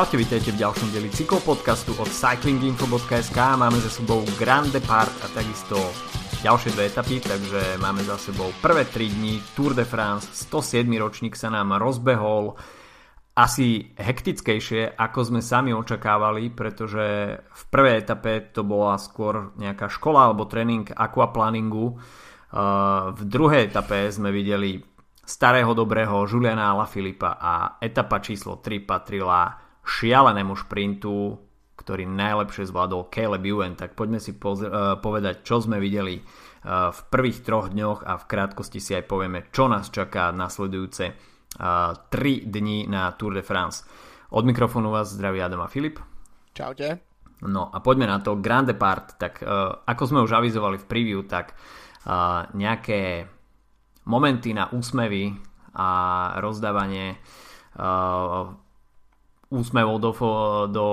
Čaute, vítajte v ďalšom dieli cyklopodcastu od cyclinginfo.sk. Máme za sebou Grand Depart a takisto ďalšie dve etapy, takže máme za sebou prvé 3 dní Tour de France, 107. ročník sa nám rozbehol asi hektickejšie, ako sme sami očakávali, pretože v prvej etape to bola skôr nejaká škola alebo tréning aquaplaningu. V druhej etape sme videli starého dobrého Juliana Alaphilippa a etapa číslo 3 patrila šialenému šprintu, ktorý najlepšie zvládol Caleb Ewan, tak poďme si uh, povedať, čo sme videli uh, v prvých troch dňoch a v krátkosti si aj povieme, čo nás čaká nasledujúce uh, 3 dní na Tour de France. Od mikrofónu vás zdraví Adam a Filip. Čaute. No a poďme na to. Grand Depart, tak ako sme už avizovali v preview, tak nejaké momenty na úsmevy a rozdávanie úsmevov do, do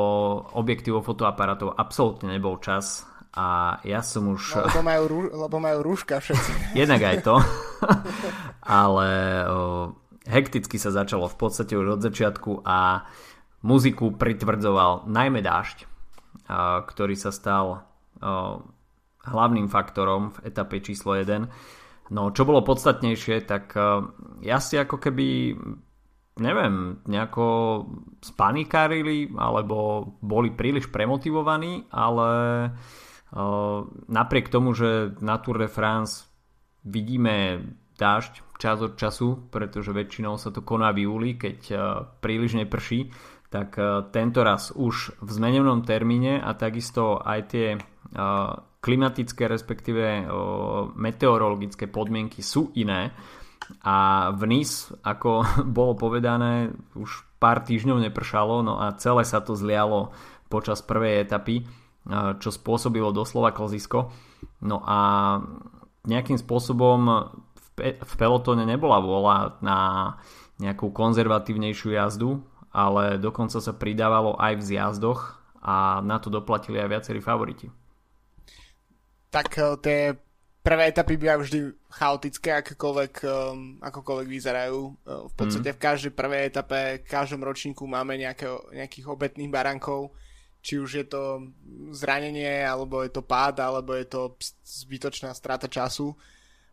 objektívov fotoaparátov absolútne nebol čas a ja som už... No, lebo, majú, lebo majú rúška všetci. Jednak aj to, ale uh, hekticky sa začalo v podstate už od začiatku a muziku pritvrdzoval najmä dážď, uh, ktorý sa stal uh, hlavným faktorom v etape číslo 1 No, čo bolo podstatnejšie, tak ja si ako keby neviem, nejako spanikárili alebo boli príliš premotivovaní, ale uh, napriek tomu, že na Tour de France vidíme dážď čas od času, pretože väčšinou sa to koná v júli, keď uh, príliš neprší, tak uh, tento raz už v zmenenom termíne a takisto aj tie klimatické respektíve meteorologické podmienky sú iné a v Nice, ako bolo povedané, už pár týždňov nepršalo, no a celé sa to zlialo počas prvej etapy, čo spôsobilo doslova klzisko. No a nejakým spôsobom v pelotóne nebola vôľa na nejakú konzervatívnejšiu jazdu, ale dokonca sa pridávalo aj v zjazdoch a na to doplatili aj viacerí favoriti tak tie prvé etapy bývajú vždy chaotické, akokoľvek, um, akokoľvek vyzerajú. Uh, v podstate mm. v každej prvej etape, v každom ročníku máme nejaké, nejakých obetných barankov, či už je to zranenie, alebo je to pád, alebo je to zbytočná strata času.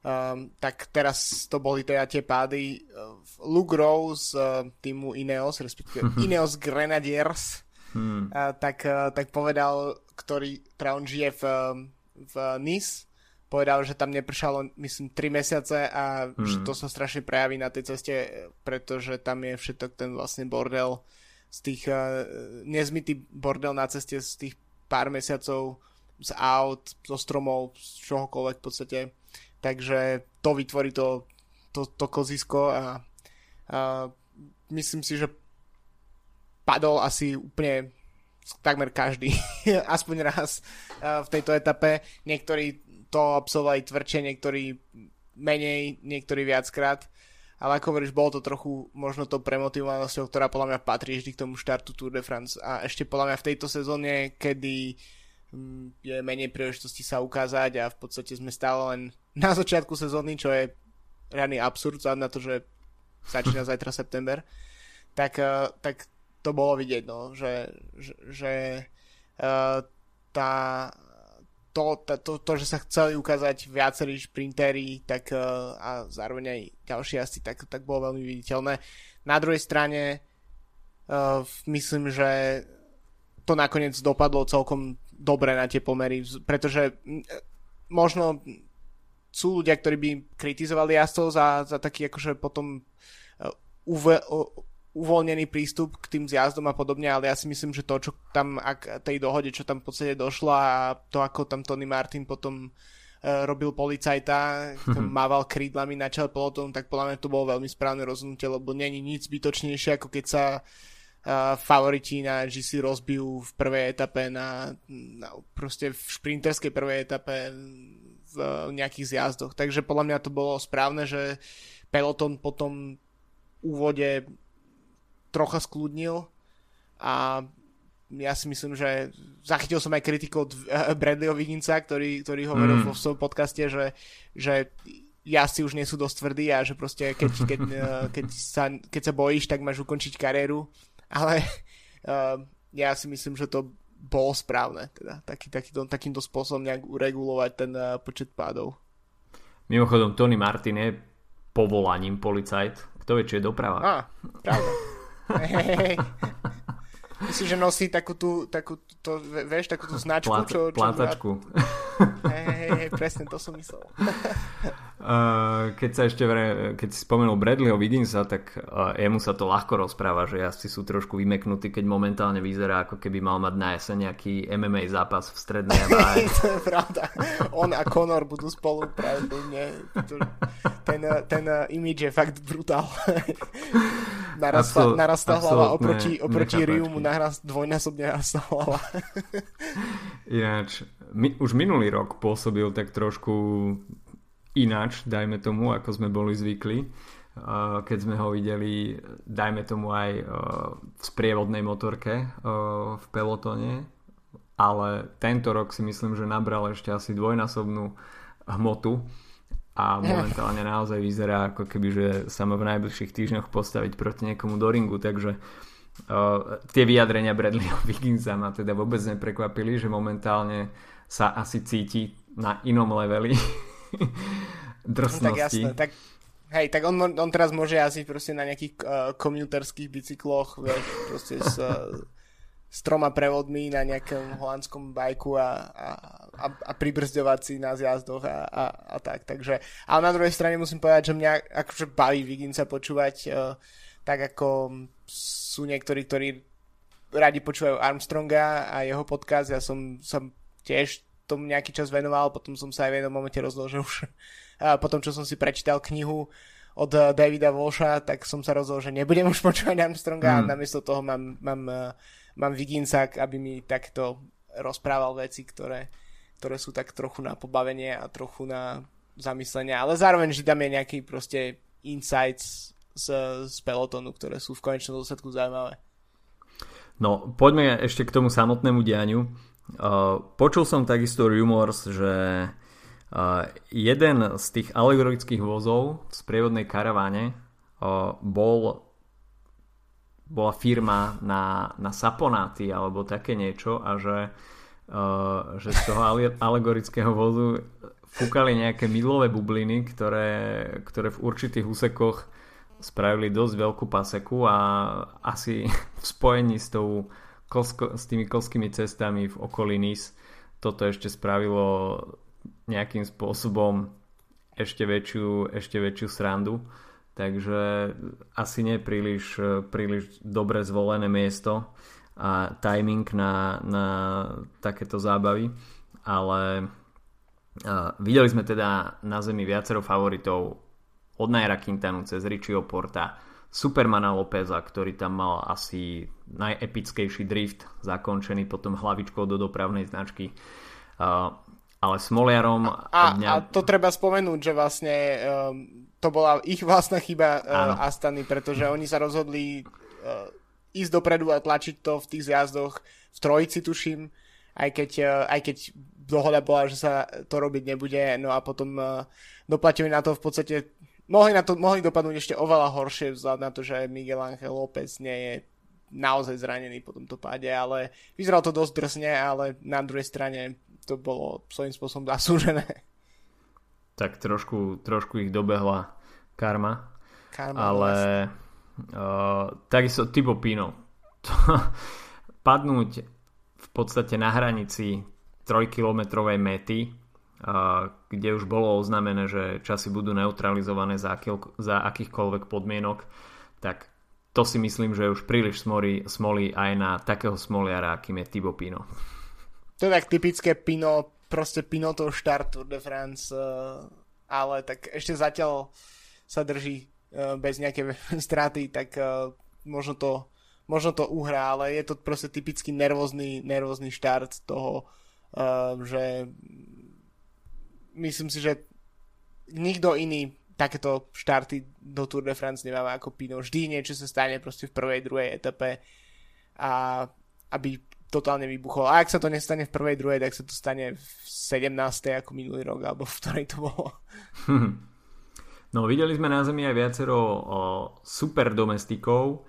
Um, tak teraz to boli teda tie pády. Uh, Luke Rose uh, týmu Ineos, respektíve Ineos Grenadiers, hmm. uh, tak, uh, tak povedal, ktorý, teda on žije v, v Nice, povedal, že tam nepršalo, myslím, 3 mesiace a mm. že mhm. to sa strašne prejaví na tej ceste, pretože tam je všetok ten vlastne bordel z tých, uh, nezmytý bordel na ceste z tých pár mesiacov z aut, zo stromov, z čohokoľvek v podstate. Takže to vytvorí to, to, to kozisko a, a myslím si, že padol asi úplne takmer každý, aspoň raz v tejto etape. Niektorí to absolvovali tvrdšie, niektorí menej, niektorí viackrát. Ale ako hovoríš, bolo to trochu možno to premotivovanosťou, ktorá podľa mňa patrí vždy k tomu štartu Tour de France. A ešte podľa mňa v tejto sezóne, kedy mm, je menej príležitosti sa ukázať a v podstate sme stále len na začiatku sezóny, čo je reálny absurd na to, že začína zajtra september, tak, eh, tak to bolo vidieť, no, že, že, že uh, tá, to, tá, to, to, že sa chceli ukázať viacerí šprintéri, tak uh, a zároveň aj ďalší asi, tak, tak bolo veľmi viditeľné. Na druhej strane uh, myslím, že to nakoniec dopadlo celkom dobre na tie pomery, pretože možno sú ľudia, ktorí by kritizovali jazdcov za, za taký akože potom uve, uvoľnený prístup k tým zjazdom a podobne, ale ja si myslím, že to, čo tam, ak tej dohode, čo tam v podstate došlo a to, ako tam Tony Martin potom uh, robil policajta, mm mával krídlami na čele pelotónu, tak podľa mňa to bolo veľmi správne rozhodnutie, lebo není nič zbytočnejšie, ako keď sa uh, favoriti na GC rozbijú v prvej etape na, na proste v šprinterskej prvej etape v nejakých zjazdoch. Takže podľa mňa to bolo správne, že peloton potom úvode trocha skľudnil a ja si myslím, že zachytil som aj kritiku od eh, Bradleyho Viginca, ktorý, ktorý hovoril mm. vo svojom podcaste, že, že jazdci už nie sú dosť tvrdí a že proste keď, keď, eh, keď, sa, keď sa bojíš, tak máš ukončiť kariéru. Ale uh, ja si myslím, že to bolo správne, teda taký, takýto, takýmto spôsobom nejak uregulovať ten uh, počet pádov. Mimochodom, Tony Martin je povolaním policajt. Kto vie, či je doprava. Á, pravda. Myslím, že nosí takú tú, takú, to, vieš, takú tú značku, Plát, čo... čo plátačku. Hej, hej, hej, presne, to som myslel. keď sa ešte, keď si spomenul Bradleyho Wigginsa, tak jemu sa to ľahko rozpráva, že jazdci sú trošku vymeknutí, keď momentálne vyzerá, ako keby mal mať na jeseň nejaký MMA zápas v strednej Amerike. to je pravda. On a Conor budú spolu pravdepodobne. Ten, ten image je fakt brutál. narastá, Absol, narastá hlava oproti, oproti Riumu naraz, dvojnásobne narastá hlava. Ináč, my, už minulý rok pôsobil tak trošku ináč, dajme tomu, ako sme boli zvykli. Keď sme ho videli, dajme tomu aj v sprievodnej motorke v pelotone, ale tento rok si myslím, že nabral ešte asi dvojnásobnú hmotu a momentálne naozaj vyzerá ako keby, že sa má v najbližších týždňoch postaviť proti niekomu do ringu, takže uh, tie vyjadrenia Bradleyho Wigginsa ma teda vôbec neprekvapili, že momentálne sa asi cíti na inom leveli drsnosti. Tak jasné, tak Hej, tak on, on teraz môže jazdiť proste na nejakých uh, komuterských bicykloch, vieš, proste s, uh, s troma prevodmi na nejakom holandskom bajku a, a, a, a pribrzďovať si na zjazdoch a, a, a tak. Takže, ale na druhej strane musím povedať, že mňa akože baví Viginca počúvať uh, tak ako sú niektorí, ktorí radi počúvajú Armstronga a jeho podcast. Ja som sa tiež tomu nejaký čas venoval, potom som sa aj v jednom momente rozhodol, že už potom, čo som si prečítal knihu od Davida Walsha, tak som sa rozhodol, že nebudem už počúvať Armstronga mm. a namiesto toho mám, mám mám Viginsa, aby mi takto rozprával veci, ktoré, ktoré sú tak trochu na pobavenie a trochu na zamyslenie, ale zároveň, že tam je nejaký proste insights z, z pelotonu, ktoré sú v konečnom dôsledku zaujímavé. No, poďme ešte k tomu samotnému dianiu. Uh, počul som takisto rumors, že uh, jeden z tých alegorických vozov v sprievodnej karaváne uh, bol bola firma na, na saponáty alebo také niečo a že, uh, že z toho alegorického vozu fúkali nejaké mydlové bubliny, ktoré, ktoré v určitých úsekoch spravili dosť veľkú paseku a asi v spojení s, tou kolsko, s tými kolskými cestami v okolí Nis toto ešte spravilo nejakým spôsobom ešte väčšiu, ešte väčšiu srandu. Takže asi nie príliš, príliš dobre zvolené miesto a timing na, na takéto zábavy, ale uh, videli sme teda na zemi viacero favoritov od Naira Quintanu cez Richieho Porta, Supermana Lópeza, ktorý tam mal asi najepickejší drift, zakončený potom hlavičkou do dopravnej značky. Uh, ale Smoliarom... A, a, mňa... a to treba spomenúť, že vlastne um, to bola ich vlastná chyba uh, Astany, pretože oni sa rozhodli uh, ísť dopredu a tlačiť to v tých zjazdoch v trojici, tuším, aj keď, uh, aj keď dohoda bola, že sa to robiť nebude, no a potom uh, doplatili na to v podstate mohli, na to, mohli dopadnúť ešte oveľa horšie vzhľad na to, že Miguel Ángel López nie je naozaj zranený po tomto páde, ale vyzeralo to dosť drsne, ale na druhej strane to bolo svojím spôsobom zasúžené tak trošku, trošku ich dobehla karma. karma ale uh, takisto Tibo Pino. padnúť v podstate na hranici 3-kilometrovej mety, kde už bolo oznámené, že časy budú neutralizované za, aký, za akýchkoľvek podmienok, tak to si myslím, že už príliš smolí, smolí aj na takého smoliara, akým je Tibo Pino. To je tak typické Pino proste Pinotov štart Tour de France, uh, ale tak ešte zatiaľ sa drží uh, bez nejaké straty, tak uh, možno to možno to uhrá, ale je to proste typický nervózny, nervózny štart toho, že myslím si, že nikto iný takéto štarty do Tour de France nemáme ako Pino. Vždy niečo sa stane proste v prvej, druhej etape a aby totálne vybuchol. A ak sa to nestane v prvej, druhej, tak sa to stane v 17. ako minulý rok, alebo v ktorej to bolo. No videli sme na Zemi aj viacero o, super domestikov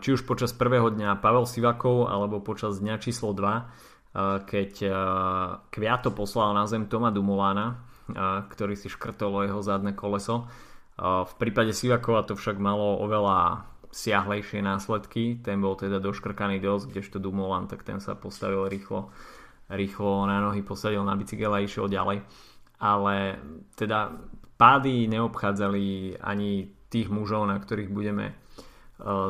či už počas prvého dňa Pavel Sivakov alebo počas dňa číslo 2, keď Kviato poslal na zem Toma Dumována, ktorý si škrtol jeho zadné koleso. V prípade Sivakova to však malo oveľa siahlejšie následky, ten bol teda doškrkaný dosť, kdežto Dumoulin, tak ten sa postavil rýchlo, rýchlo na nohy, posadil na bicykel a išiel ďalej. Ale teda pády neobchádzali ani tých mužov, na ktorých budeme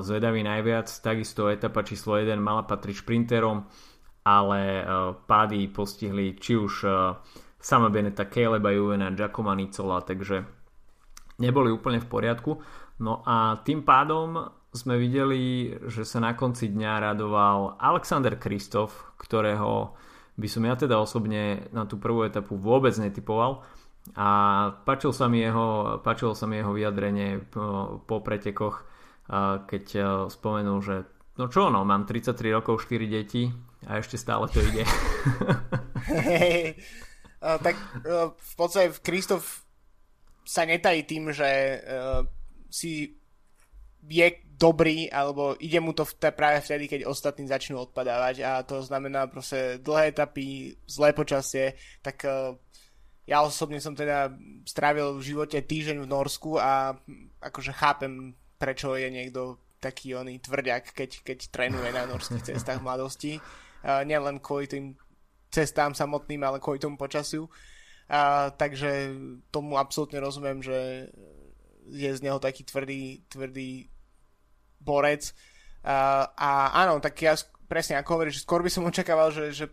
zvedaví najviac. Takisto etapa číslo 1 mala patriť šprinterom, ale uh, pády postihli či už uh, sama Beneta, Caleba Juvena, Giacomo Nicola, takže neboli úplne v poriadku. No a tým pádom sme videli, že sa na konci dňa radoval Alexander Kristof, ktorého by som ja teda osobne na tú prvú etapu vôbec netypoval a páčil sa mi jeho, páčilo sa mi jeho vyjadrenie po, po pretekoch, keď spomenul, že no čo no, mám 33 rokov, 4 deti a ešte stále to ide. Hey, uh, tak uh, v podstate Kristof sa netají tým, že uh, si je dobrý, alebo ide mu to v práve vtedy, keď ostatní začnú odpadávať. A to znamená proste dlhé etapy, zlé počasie, tak uh, ja osobne som teda strávil v živote týždeň v Norsku a akože chápem, prečo je niekto taký oný tvrďak, keď, keď trénuje na norských cestách mladosti. Uh, nielen kvôli tým cestám samotným, ale kvôli tomu počasiu. Uh, takže tomu absolútne rozumiem, že je z neho taký tvrdý, tvrdý borec. Uh, a áno, tak ja presne ako hovoríš, skôr by som očakával, že, že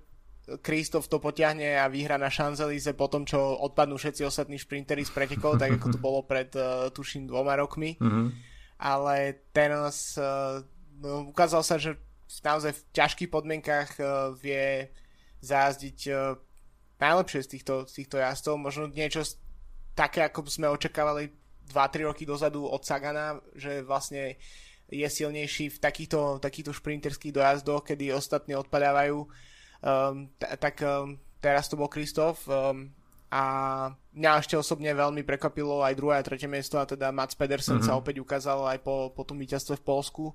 Kristof to potiahne a vyhra na Champs-Élysées po tom, čo odpadnú všetci ostatní šprintery z pretekov, tak ako to bolo pred, uh, tuším, dvoma rokmi. Mm-hmm. Ale teraz uh, no, ukázal sa, že naozaj v ťažkých podmienkach uh, vie zázdiť uh, najlepšie z týchto, z týchto jazdcov. Možno niečo také, ako sme očakávali 2-3 roky dozadu od Sagana, že vlastne je silnejší v takýchto, takýchto šprinterských dojazdoch, kedy ostatní odpadávajú um, t- tak um, teraz to bol Kristof um, a mňa ešte osobne veľmi prekvapilo aj druhé a tretie miesto a teda Mats Pedersen mm-hmm. sa opäť ukázal aj po, po tom víťazstve v Polsku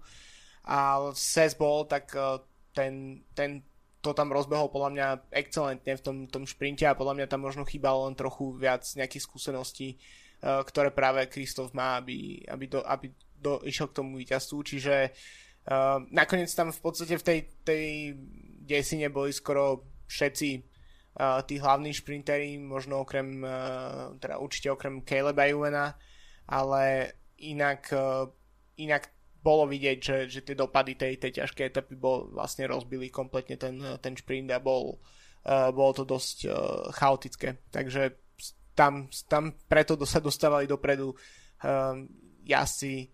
a Ses bol, tak uh, ten, ten to tam rozbehol podľa mňa excelentne v tom, tom šprinte a podľa mňa tam možno chýbalo len trochu viac nejakých skúseností, uh, ktoré práve Kristof má, aby, aby, do, aby do, išiel k tomu víťazstvu, čiže uh, nakoniec tam v podstate v tej, tej desine boli skoro všetci tí hlavní šprintery, možno okrem, uh, teda určite okrem Caleba Juvena, ale inak, uh, inak bolo vidieť, že, že tie dopady tej, tej ťažkej etapy bol, vlastne rozbili kompletne ten, ten šprint a bol, uh, bolo to dosť chaotické. Takže tam, tam preto sa dostávali dopredu um, jazdci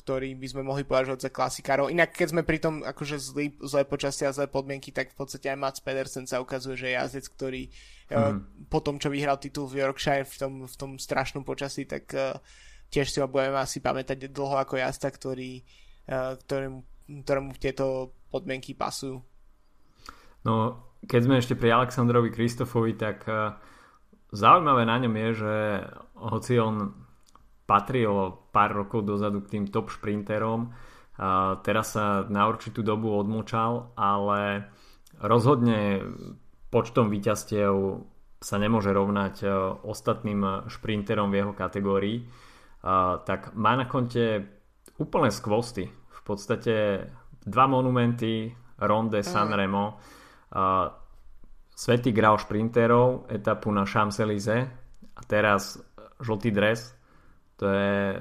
ktorí by sme mohli považovať za klasikárov. Inak keď sme pri tom akože zlý, zlé počasie a zlé podmienky, tak v podstate aj Mats Pedersen sa ukazuje, že je jazdec, ktorý mm. uh, po tom, čo vyhral titul v Yorkshire v tom, v tom strašnom počasí, tak uh, tiež si ho budeme asi pamätať dlho ako jazda, ktorý, uh, ktorému, ktorému tieto podmienky pasujú. No, keď sme ešte pri Aleksandrovi Kristofovi, tak uh, zaujímavé na ňom je, že hoci on patril pár rokov dozadu k tým top šprinterom. A teraz sa na určitú dobu odmočal, ale rozhodne počtom víťazstiev sa nemôže rovnať e, ostatným šprinterom v jeho kategórii. A, tak má na konte úplne skvosty. V podstate dva monumenty, Ronde, San Remo, a, Svetý grál šprinterov, etapu na Champs-Élysées a teraz žltý dres to je,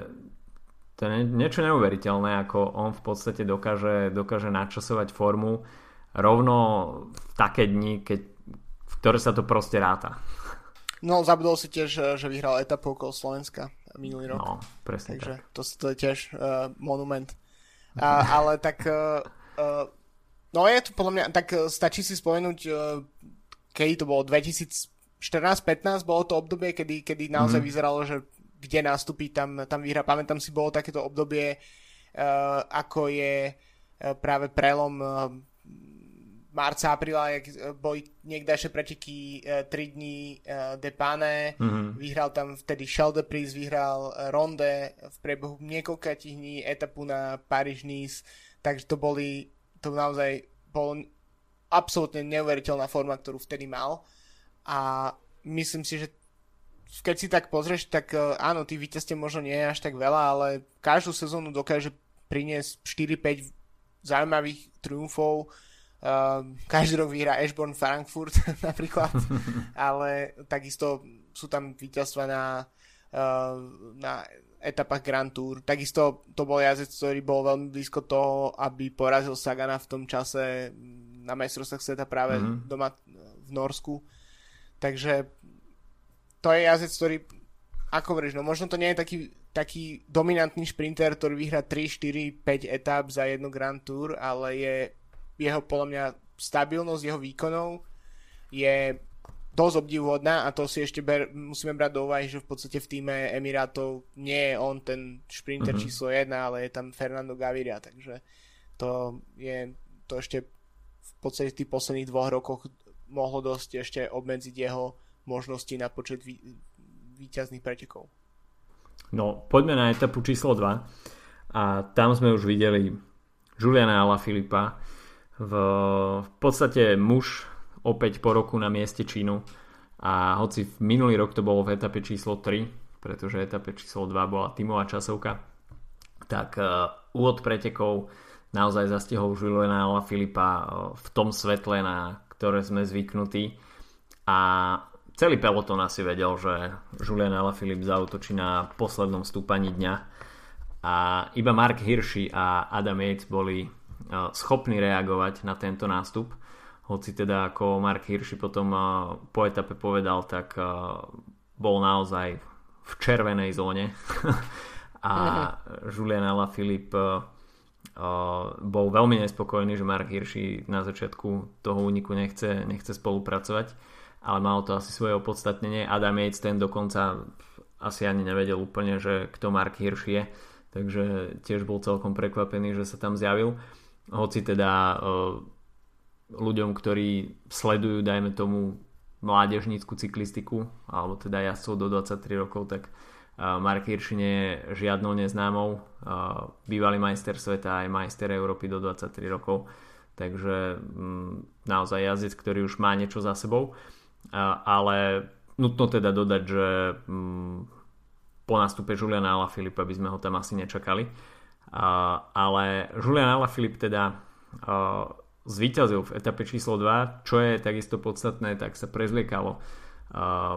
to je niečo neuveriteľné, ako on v podstate dokáže, dokáže načasovať formu rovno v také dni, keď, v ktoré sa to proste ráta. No, zabudol si tiež, že vyhral etapu okolo Slovenska minulý rok. No, presne Takže tak. To, to je tiež uh, monument. A, ale tak uh, uh, no je to podľa mňa, tak stačí si spomenúť uh, kedy to bolo 2014-15 bolo to obdobie, kedy, kedy naozaj mm. vyzeralo, že kde nastupí, tam, tam vyhra. Pamätám si, bolo takéto obdobie, uh, ako je uh, práve prelom uh, marca, apríla, jak boli niekdajšie preteky 3 dní Depane, mm-hmm. vyhral tam vtedy Shell Pris, vyhral Ronde v priebehu niekoľka dní etapu na Paríž-Nice, takže to boli, to naozaj bolo absolútne neuveriteľná forma, ktorú vtedy mal a myslím si, že keď si tak pozrieš, tak áno, tých víťazstiev možno nie je až tak veľa, ale každú sezónu dokáže priniesť 4-5 zaujímavých triumfov. Uh, každý rok vyhrá Ashborn Frankfurt napríklad, ale takisto sú tam víťazstva na, uh, na etapách Grand Tour. Takisto to bol jazdec, ktorý bol veľmi blízko toho, aby porazil Sagana v tom čase na majstrovstvách sveta práve mm-hmm. doma v Norsku. Takže to je jazdec, ktorý ako hovoríš, no možno to nie je taký taký dominantný šprinter, ktorý vyhrá 3, 4, 5 etap za jednu Grand Tour, ale je jeho podľa mňa stabilnosť jeho výkonov je dosť obdivuhodná a to si ešte ber, musíme brať do úvahy, že v podstate v týme Emirátov nie je on ten šprinter mm-hmm. číslo 1, ale je tam Fernando Gaviria, takže to je to ešte v podstate v tých posledných dvoch rokoch mohlo dosť ešte obmedziť jeho možnosti na počet vý, výťazných pretekov. No, poďme na etapu číslo 2 a tam sme už videli Juliana Ala Filipa v, v podstate muž opäť po roku na mieste Čínu a hoci v minulý rok to bolo v etape číslo 3 pretože etape číslo 2 bola tímová časovka tak uh, úvod pretekov naozaj zastihol Juliana Ala Filipa uh, v tom svetle, na ktoré sme zvyknutí. A celý peloton asi vedel, že Julian Alaphilippe zautočí na poslednom stúpaní dňa. A iba Mark Hirschi a Adam Yates boli e, schopní reagovať na tento nástup. Hoci teda ako Mark Hirschi potom e, po etape povedal, tak e, bol naozaj v červenej zóne. A Julian Alaphilippe bol veľmi nespokojný, že Mark Hirschi na začiatku toho úniku nechce, nechce spolupracovať ale malo to asi svoje opodstatnenie. Adam Yates ten dokonca asi ani nevedel úplne, že kto Mark Hirsch je, takže tiež bol celkom prekvapený, že sa tam zjavil. Hoci teda uh, ľuďom, ktorí sledujú, dajme tomu, mládežnícku cyklistiku, alebo teda jazdcov do 23 rokov, tak uh, Mark Hirsch nie je žiadnou neznámou. Uh, bývalý majster sveta aj majster Európy do 23 rokov, takže um, naozaj jazdec, ktorý už má niečo za sebou ale nutno teda dodať, že mm, po nástupe Juliana Alaphilippe by sme ho tam asi nečakali. Ale Julian Alaphilippe teda zvíťazil v etape číslo 2, čo je takisto podstatné, tak sa prezliekalo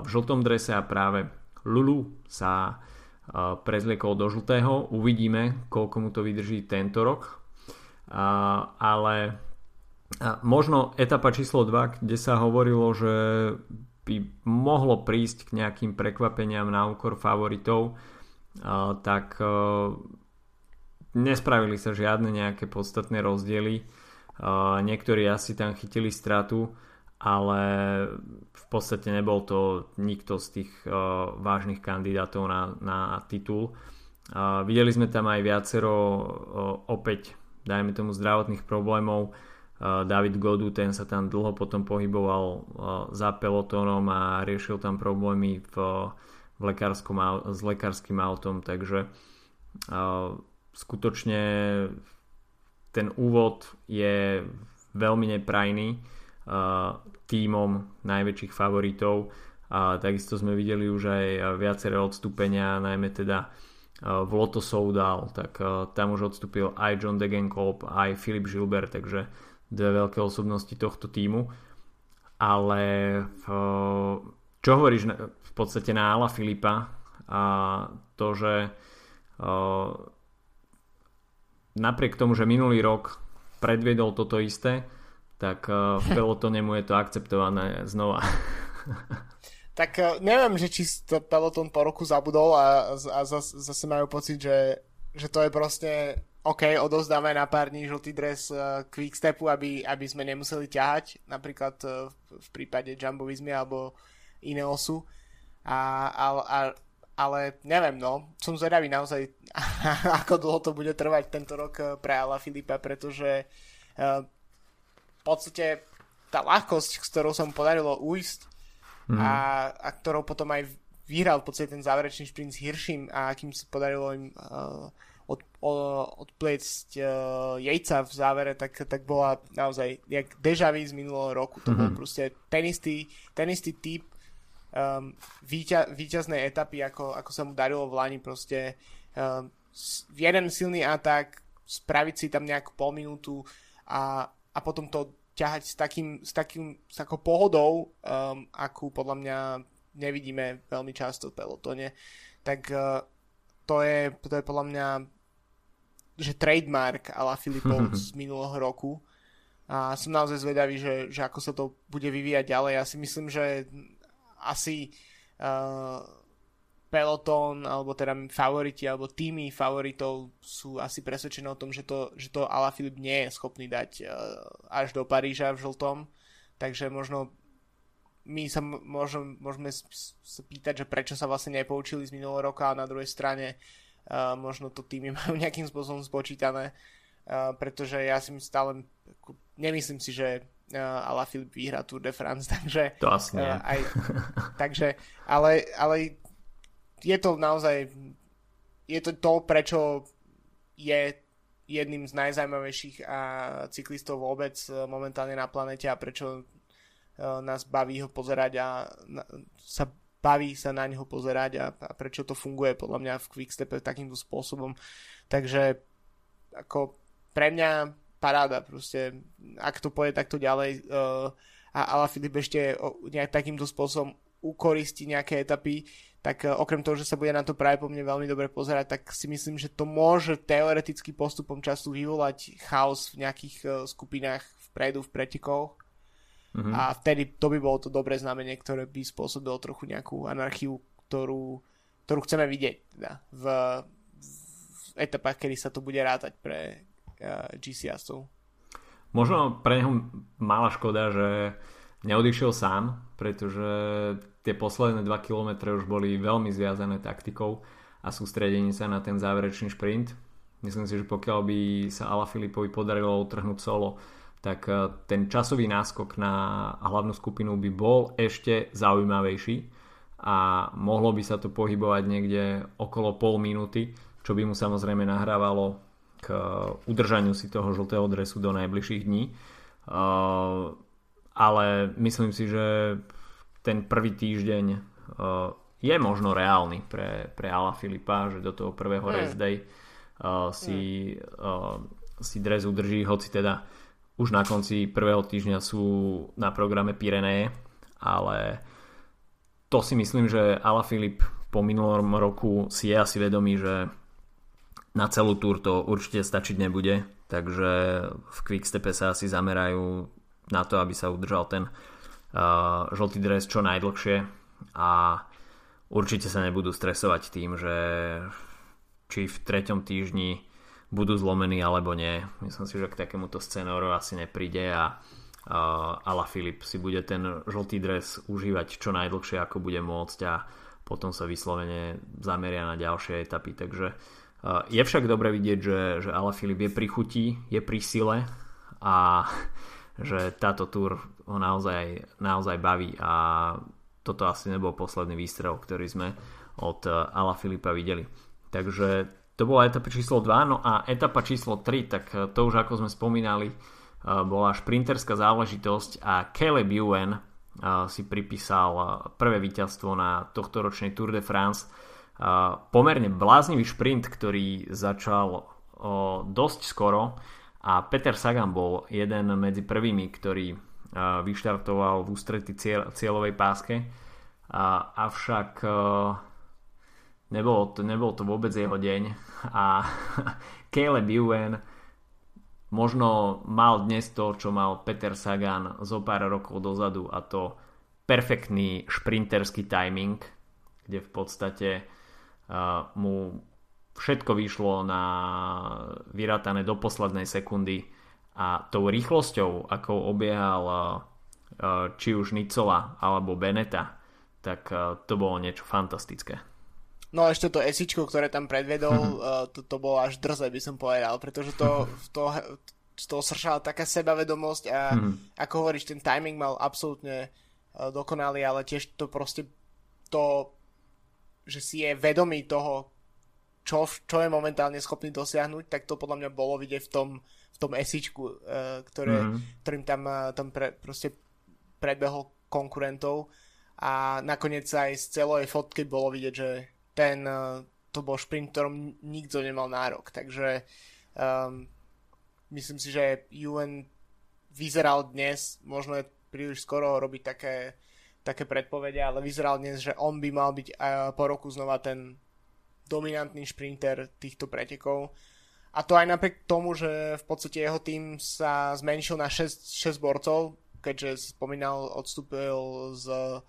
v žltom drese a práve Lulu sa prezliekol do žltého. Uvidíme, koľko mu to vydrží tento rok. Ale a možno etapa číslo 2, kde sa hovorilo, že by mohlo prísť k nejakým prekvapeniam na úkor favoritov, tak e, nespravili sa žiadne nejaké podstatné rozdiely. Niektorí asi tam chytili stratu, ale v podstate nebol to nikto z tých e, vážnych kandidátov na, na titul. Videli sme tam aj viacero e, opäť, dajme tomu, zdravotných problémov David Godu, ten sa tam dlho potom pohyboval za pelotónom a riešil tam problémy v, v lekárskom, s lekárským autom, takže skutočne ten úvod je veľmi neprajný tímom najväčších favoritov. A takisto sme videli už aj viaceré odstúpenia, najmä teda v Lotto Soudal, tak tam už odstúpil aj John Degenkolb, aj Filip Gilbert, takže dve veľké osobnosti tohto týmu. Ale čo hovoríš v podstate na Ala Filipa a to, že napriek tomu, že minulý rok predviedol toto isté, tak v pelotone mu je to akceptované znova. Tak neviem, že či to peloton po roku zabudol a, a zase, zase majú pocit, že, že to je proste OK, odozdáme na pár dní žltý dres uh, Quickstepu, aby, aby sme nemuseli ťahať, napríklad uh, v prípade Jumbo Vismy alebo Ineosu. A, a, a, ale neviem, no, som zvedavý naozaj, ako dlho to bude trvať tento rok uh, pre Ala Filipa, pretože uh, v podstate tá ľahkosť, s ktorou sa mu podarilo ujsť mm. a, a ktorou potom aj vyhral v podstate ten záverečný šprint s Hirším a akým sa podarilo im uh, odpliecť uh, Jejca v závere, tak, tak bola naozaj jak deja z minulého roku. To mm-hmm. bol mhm. proste ten istý, ten istý typ um, víťa, víťaznej etapy, ako, ako sa mu darilo v Lani proste um, jeden silný atak, spraviť si tam nejakú pol minútu a, a potom to ťahať s takým, s takým s takou pohodou, um, akú podľa mňa nevidíme veľmi často v pelotone, tak uh, to, je, to je podľa mňa že trademark ala Filipov z minulého roku a som naozaj zvedavý, že, že ako sa to bude vyvíjať ďalej. Ja si myslím, že asi uh, peloton, alebo teda favoriti, alebo týmy favoritov sú asi presvedčené o tom, že to, že to Filip nie je schopný dať uh, až do Paríža v žltom. Takže možno my sa môžem, môžeme sa pýtať, že prečo sa vlastne nepoučili z minulého roka a na druhej strane uh, možno to týmy majú nejakým spôsobom spočítané, uh, pretože ja si stále nemyslím si, že uh, Alaphilippe vyhrá Tour de France, takže to asi nie. Uh, aj, takže, ale, ale je to naozaj je to to, prečo je jedným z najzajímavejších a cyklistov vôbec e, momentálne na planete a prečo e, nás baví ho pozerať a sa baví sa na neho pozerať a, a prečo to funguje podľa mňa v Quickstepe takýmto spôsobom. Takže ako pre mňa paráda proste, ak to pôjde takto ďalej uh, a Ala Filip ešte nejak takýmto spôsobom ukoristí nejaké etapy, tak e, okrem toho, že sa bude na to práve po mne veľmi dobre pozerať, tak si myslím, že to môže teoreticky postupom času vyvolať chaos v nejakých uh, skupinách vpredu, v pretekoch. Mm-hmm. A vtedy to by bolo to dobré znamenie, ktoré by spôsobilo trochu nejakú anarchiu, ktorú, ktorú chceme vidieť teda, v, v etapách, kedy sa to bude rátať pre uh, e, GCS-ov. Možno pre neho malá škoda, že neodišiel sám, pretože tie posledné 2 km už boli veľmi zviazané taktikou a sústredením sa na ten záverečný šprint. Myslím si, že pokiaľ by sa Ala Filipovi podarilo utrhnúť solo, tak eh, ten časový náskok na hlavnú skupinu by bol ešte zaujímavejší a mohlo by sa to pohybovať niekde okolo pol minúty, čo by mu samozrejme nahrávalo k eh, udržaniu si toho žltého dresu do najbližších dní. Eh, ale myslím si, že ten prvý týždeň je možno reálny pre, pre Ala Filipa, že do toho prvého mm. rest day si, mm. si dres udrží, hoci teda už na konci prvého týždňa sú na programe Pireneje, ale to si myslím, že Ala Filip po minulom roku si je asi vedomý, že na celú túr to určite stačiť nebude, takže v Quickstepe sa asi zamerajú na to, aby sa udržal ten uh, žltý dres čo najdlhšie a určite sa nebudú stresovať tým, že či v treťom týždni budú zlomení alebo nie. Myslím si, že k takémuto scenáru asi nepríde a uh, Ala Filip si bude ten žltý dres užívať čo najdlhšie ako bude môcť a potom sa vyslovene zameria na ďalšie etapy. Takže uh, je však dobre vidieť, že, že Ala Filip je pri chuti, je pri sile a že táto túr ho naozaj, naozaj baví a toto asi nebol posledný výstrel, ktorý sme od eh, Ala Filipa videli. Takže to bola etapa číslo 2, no a etapa číslo 3, tak eh, to už ako sme spomínali, eh, bola šprinterská záležitosť a Caleb Ewan si pripísal prvé víťazstvo na tohto ročnej Tour de France. Pomerne bláznivý šprint, ktorý začal dosť skoro a Peter Sagan bol jeden medzi prvými, ktorý vyštartoval v ústrety cieľ, cieľovej páske. Avšak nebolo to, nebol to vôbec jeho deň a Caleb Ewan možno mal dnes to, čo mal Peter Sagan zo pár rokov dozadu a to perfektný šprinterský timing, kde v podstate uh, mu všetko vyšlo na vyratané do poslednej sekundy a tou rýchlosťou, ako obiehal uh, či už Nicola alebo Beneta, tak uh, to bolo niečo fantastické. No a ešte to esičko, ktoré tam predvedol, to, to bolo až drze, by som povedal, pretože to, to z toho sršala taká sebavedomosť a mm. ako hovoríš, ten timing mal absolútne uh, dokonalý, ale tiež to proste to, že si je vedomý toho, čo, čo je momentálne schopný dosiahnuť, tak to podľa mňa bolo vidieť v tom, v tom esičku, uh, ktoré, mm. ktorým tam, uh, tam pre, proste predbehol konkurentov a nakoniec aj z celej fotky bolo vidieť, že ten, uh, to bol šprint, ktorom nikto nemal nárok, takže um, myslím si, že UN vyzeral dnes, možno je príliš skoro robiť také, také predpovede, ale vyzeral dnes, že on by mal byť po roku znova ten dominantný šprinter týchto pretekov. A to aj napriek tomu, že v podstate jeho tým sa zmenšil na 6, 6 borcov, keďže spomínal, odstúpil z, uh,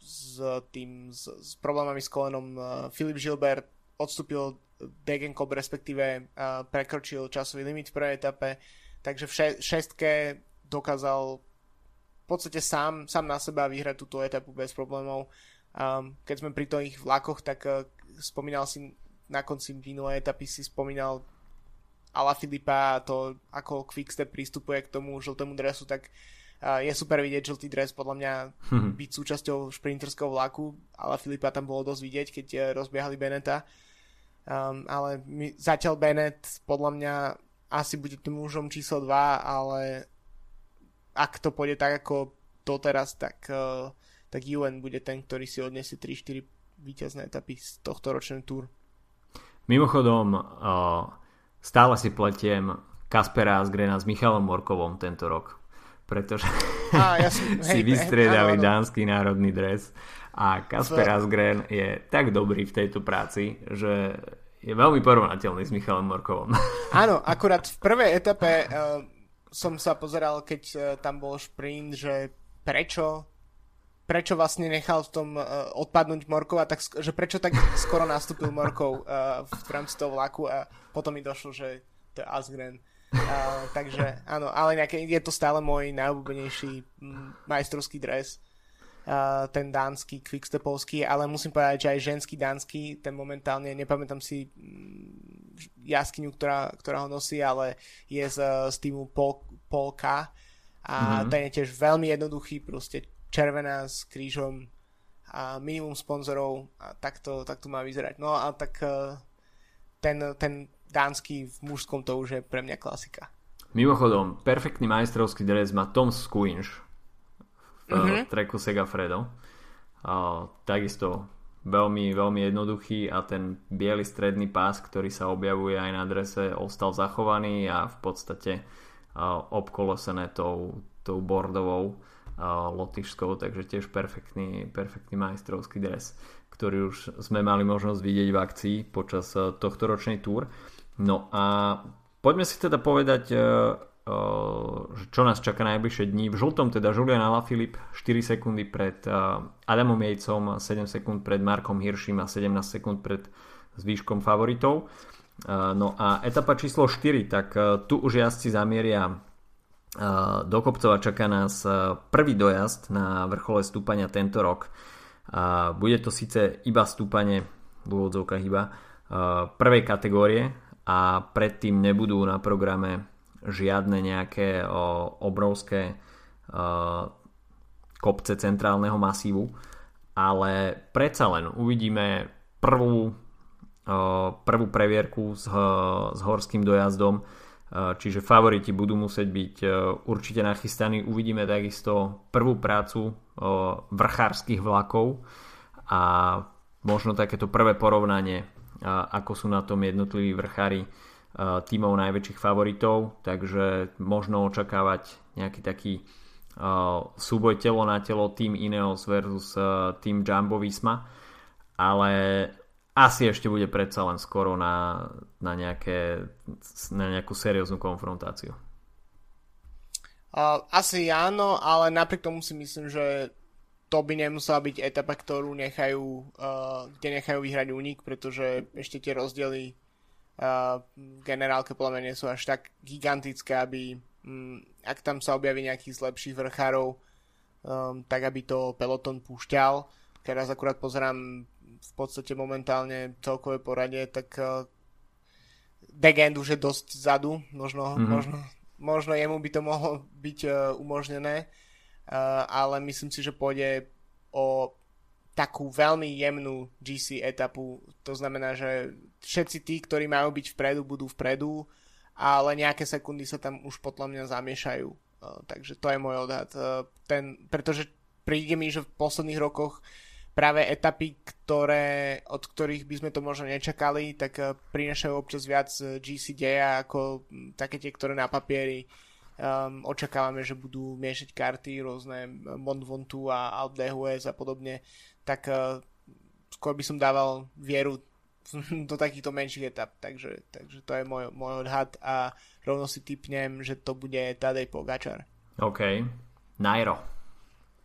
s tým, s, s problémami s kolenom uh, Filip Gilbert, odstúpil Degenkop respektíve uh, prekročil časový limit v prvej etape, takže v še- šestke dokázal v podstate sám, sám na seba vyhrať túto etapu bez problémov. Um, keď sme pri tých vlakoch, tak uh, spomínal si na konci minulej etapy si spomínal Ala Filipa a to, ako Quickstep prístupuje k tomu žltému dresu, tak je super vidieť žltý dres, podľa mňa byť súčasťou šprinterského vlaku. Ala Filipa tam bolo dosť vidieť, keď uh, rozbiehali Beneta. Um, ale my, zatiaľ Bennett podľa mňa asi bude tým mužom číslo 2, ale ak to pôjde tak ako doteraz, tak, uh, tak UN bude ten, ktorý si odniesie 3-4 víťazné etapy z tohto ročného túr. Mimochodom, uh, stále si pletiem Kaspera Asgrena s Michalom Morkovom tento rok, pretože ah, ja som, si hej, vystriedali hej, dánsky národný dres a Kasper Asgren je tak dobrý v tejto práci, že je veľmi porovnateľný s Michalom Morkovom. Áno, akurát v prvej etape uh, som sa pozeral, keď uh, tam bol šprint, že prečo prečo vlastne nechal v tom uh, odpadnúť Morkova, tak že prečo tak skoro nastúpil Morkov uh, v rámci toho vlaku a potom mi došlo, že to je Asgren. Uh, takže áno, ale nejaké, je to stále môj najobľúbenejší majstrovský dres uh, ten dánsky, quickstepovský, ale musím povedať, že aj ženský dánsky, ten momentálne, nepamätám si mm, jaskyňu, ktorá, ktorá ho nosí, ale je z, z týmu Pol, Polka a mm-hmm. ten je tiež veľmi jednoduchý, proste červená s krížom a minimum sponzorov a takto, takto má vyzerať. No a tak uh, ten, ten dánsky v mužskom to už je pre mňa klasika. Mimochodom, perfektný majstrovský dres má Tom Squinch mm-hmm. treku Segafredo. Uh, takisto veľmi, veľmi jednoduchý a ten biely stredný pás, ktorý sa objavuje aj na drese, ostal zachovaný a v podstate uh, obkolosené tou, tou bordovou uh, lotyšskou, takže tiež perfektný, perfektný majstrovský dres, ktorý už sme mali možnosť vidieť v akcii počas uh, tohto ročnej túr. No a poďme si teda povedať uh, čo nás čaká najbližšie dní. V žltom teda Julian Alaphilippe 4 sekundy pred Adamom Jejcom, 7 sekúnd pred Markom Hirším a 17 sekúnd pred zvýškom favoritov. No a etapa číslo 4, tak tu už jazdci zamieria do Kopcova čaká nás prvý dojazd na vrchole stúpania tento rok. Bude to síce iba stúpanie, v úvodzovkách iba, prvej kategórie a predtým nebudú na programe žiadne nejaké o, obrovské o, kopce centrálneho masívu, ale predsa len uvidíme prvú, o, prvú previerku s, s horským dojazdom, o, čiže favoriti budú musieť byť určite nachystaní. Uvidíme takisto prvú prácu vrchárskych vlakov a možno takéto prvé porovnanie, ako sú na tom jednotliví vrchári tímov najväčších favoritov, takže možno očakávať nejaký taký súboj telo na telo tým Ineos versus tým Jumbo Visma, ale asi ešte bude predsa len skoro na, na, nejaké, na nejakú serióznu konfrontáciu. Asi áno, ale napriek tomu si myslím, že to by nemusela byť etapa, ktorú nechajú, uh, kde nechajú vyhrať únik, pretože ešte tie rozdiely v generálke podľa mňa nie sú až tak gigantické, aby um, ak tam sa objaví nejakých z lepších vrchárov, um, tak aby to peloton púšťal. Teraz akurát pozerám v podstate momentálne celkové poradie, tak uh, Degend už je dosť zadu, možno, mm-hmm. možno, možno jemu by to mohlo byť uh, umožnené, uh, ale myslím si, že pôjde o takú veľmi jemnú GC etapu. To znamená, že všetci tí, ktorí majú byť vpredu, budú vpredu, ale nejaké sekundy sa tam už podľa mňa zamiešajú. Uh, takže to je môj odhad. Uh, ten, pretože príde mi, že v posledných rokoch práve etapy, ktoré, od ktorých by sme to možno nečakali, tak prinašajú občas viac GC deja ako také tie, ktoré na papieri um, očakávame, že budú miešať karty, rôzne Mont Ventoux a Alpe d'Huez a podobne, tak uh, skôr by som dával vieru do takýchto menších etap, takže, takže to je môj, môj odhad a rovno si typnem, že to bude Tadej Pogačar. OK. Nairo.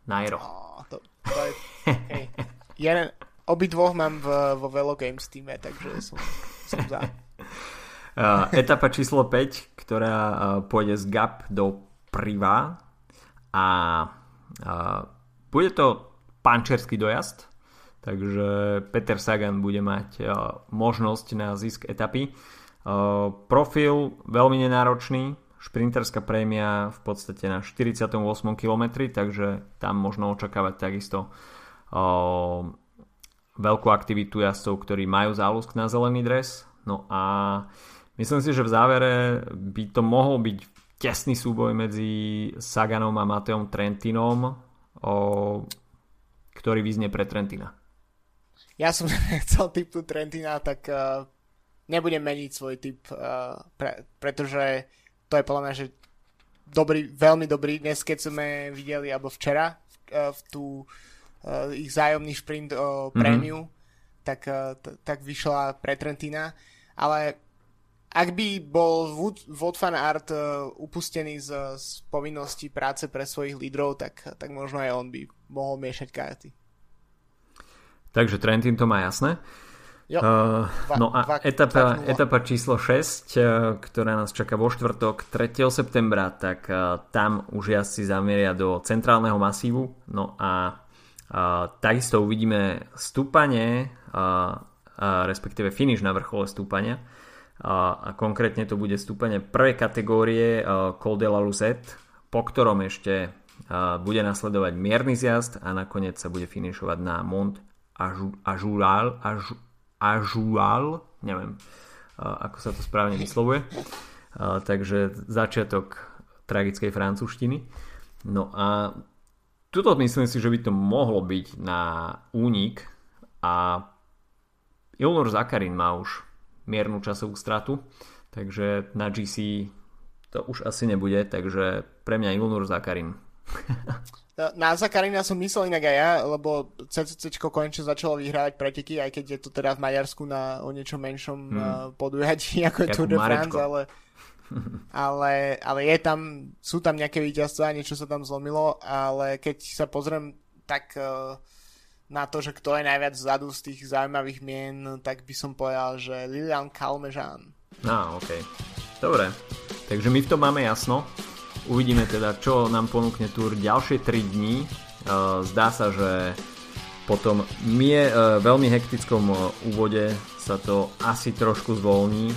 Nairo. Oh, to, to je, hej. Ja obidvoch mám v, vo Velo Games týme, takže som, som za. Uh, etapa číslo 5, ktorá uh, pôjde z Gap do Priva a uh, bude to pančerský dojazd, takže Peter Sagan bude mať možnosť na zisk etapy. Profil veľmi nenáročný, šprinterská prémia v podstate na 48 km, takže tam možno očakávať takisto veľkú aktivitu jazdcov, ktorí majú záľusk na zelený dres. No a myslím si, že v závere by to mohol byť tesný súboj medzi Saganom a Mateom Trentinom, o, ktorý vyznie pre Trentina. Ja som chcel typu Trentina, tak uh, nebudem meniť svoj typ, uh, pre, pretože to je podľa mňa, že dobrý, veľmi dobrý. Dnes, keď sme videli, alebo včera, v, v tú uh, ich zájomný šprint o mm-hmm. prémiu, tak, uh, t- tak vyšla pre Trentina. Ale ak by bol Wout van Art uh, upustený z, z povinnosti práce pre svojich lídrov, tak, tak možno aj on by mohol miešať karty. Takže Trentin to má jasné. Jo, uh, no a dva, etapa, dva etapa číslo 6, uh, eh, ktorá nás čaká vo štvrtok 3. septembra, tak uh, tam už jazdci zamieria do centrálneho masívu. No a uh, takisto uvidíme stúpanie, uh, uh, respektíve finish na vrchole stúpania. A konkrétne to bude stúpanie prvej kategórie Col de la Luzette, po ktorom ešte bude nasledovať mierny zjazd a nakoniec sa bude finišovať na Mont Ajural, Ajural neviem ako sa to správne vyslovuje. Takže začiatok tragickej francúzštiny. No a tuto myslím si, že by to mohlo byť na únik a Ilnur Zakarin má už miernu časovú stratu, takže na GC to už asi nebude, takže pre mňa Ilnur Zakarin. Na Zakarina som myslel inak aj ja, lebo CCC konečne začalo vyhrávať preteky, aj keď je to teda v Maďarsku na o niečo menšom hmm. podujatí ako je Tour de France, ale, ale, ale je tam, sú tam nejaké víťazstva, niečo sa tam zlomilo, ale keď sa pozriem tak uh, na to, že kto je najviac vzadu z tých zaujímavých mien, tak by som povedal, že Lilian Kalmežán. No, ok. Dobre. Takže my v tom máme jasno. Uvidíme teda, čo nám ponúkne Tour ďalšie 3 dní. E, zdá sa, že po tom mie, e, veľmi hektickom e, úvode sa to asi trošku zvolní,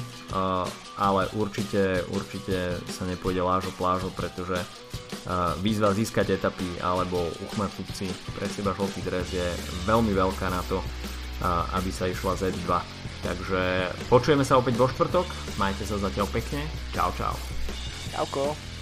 ale určite, určite sa nepôjde lážo plážo, pretože výzva získať etapy alebo uchmatúci pre seba žltý dres je veľmi veľká na to, aby sa išla Z2. Takže počujeme sa opäť vo štvrtok, majte sa zatiaľ pekne, čau čau. Čauko.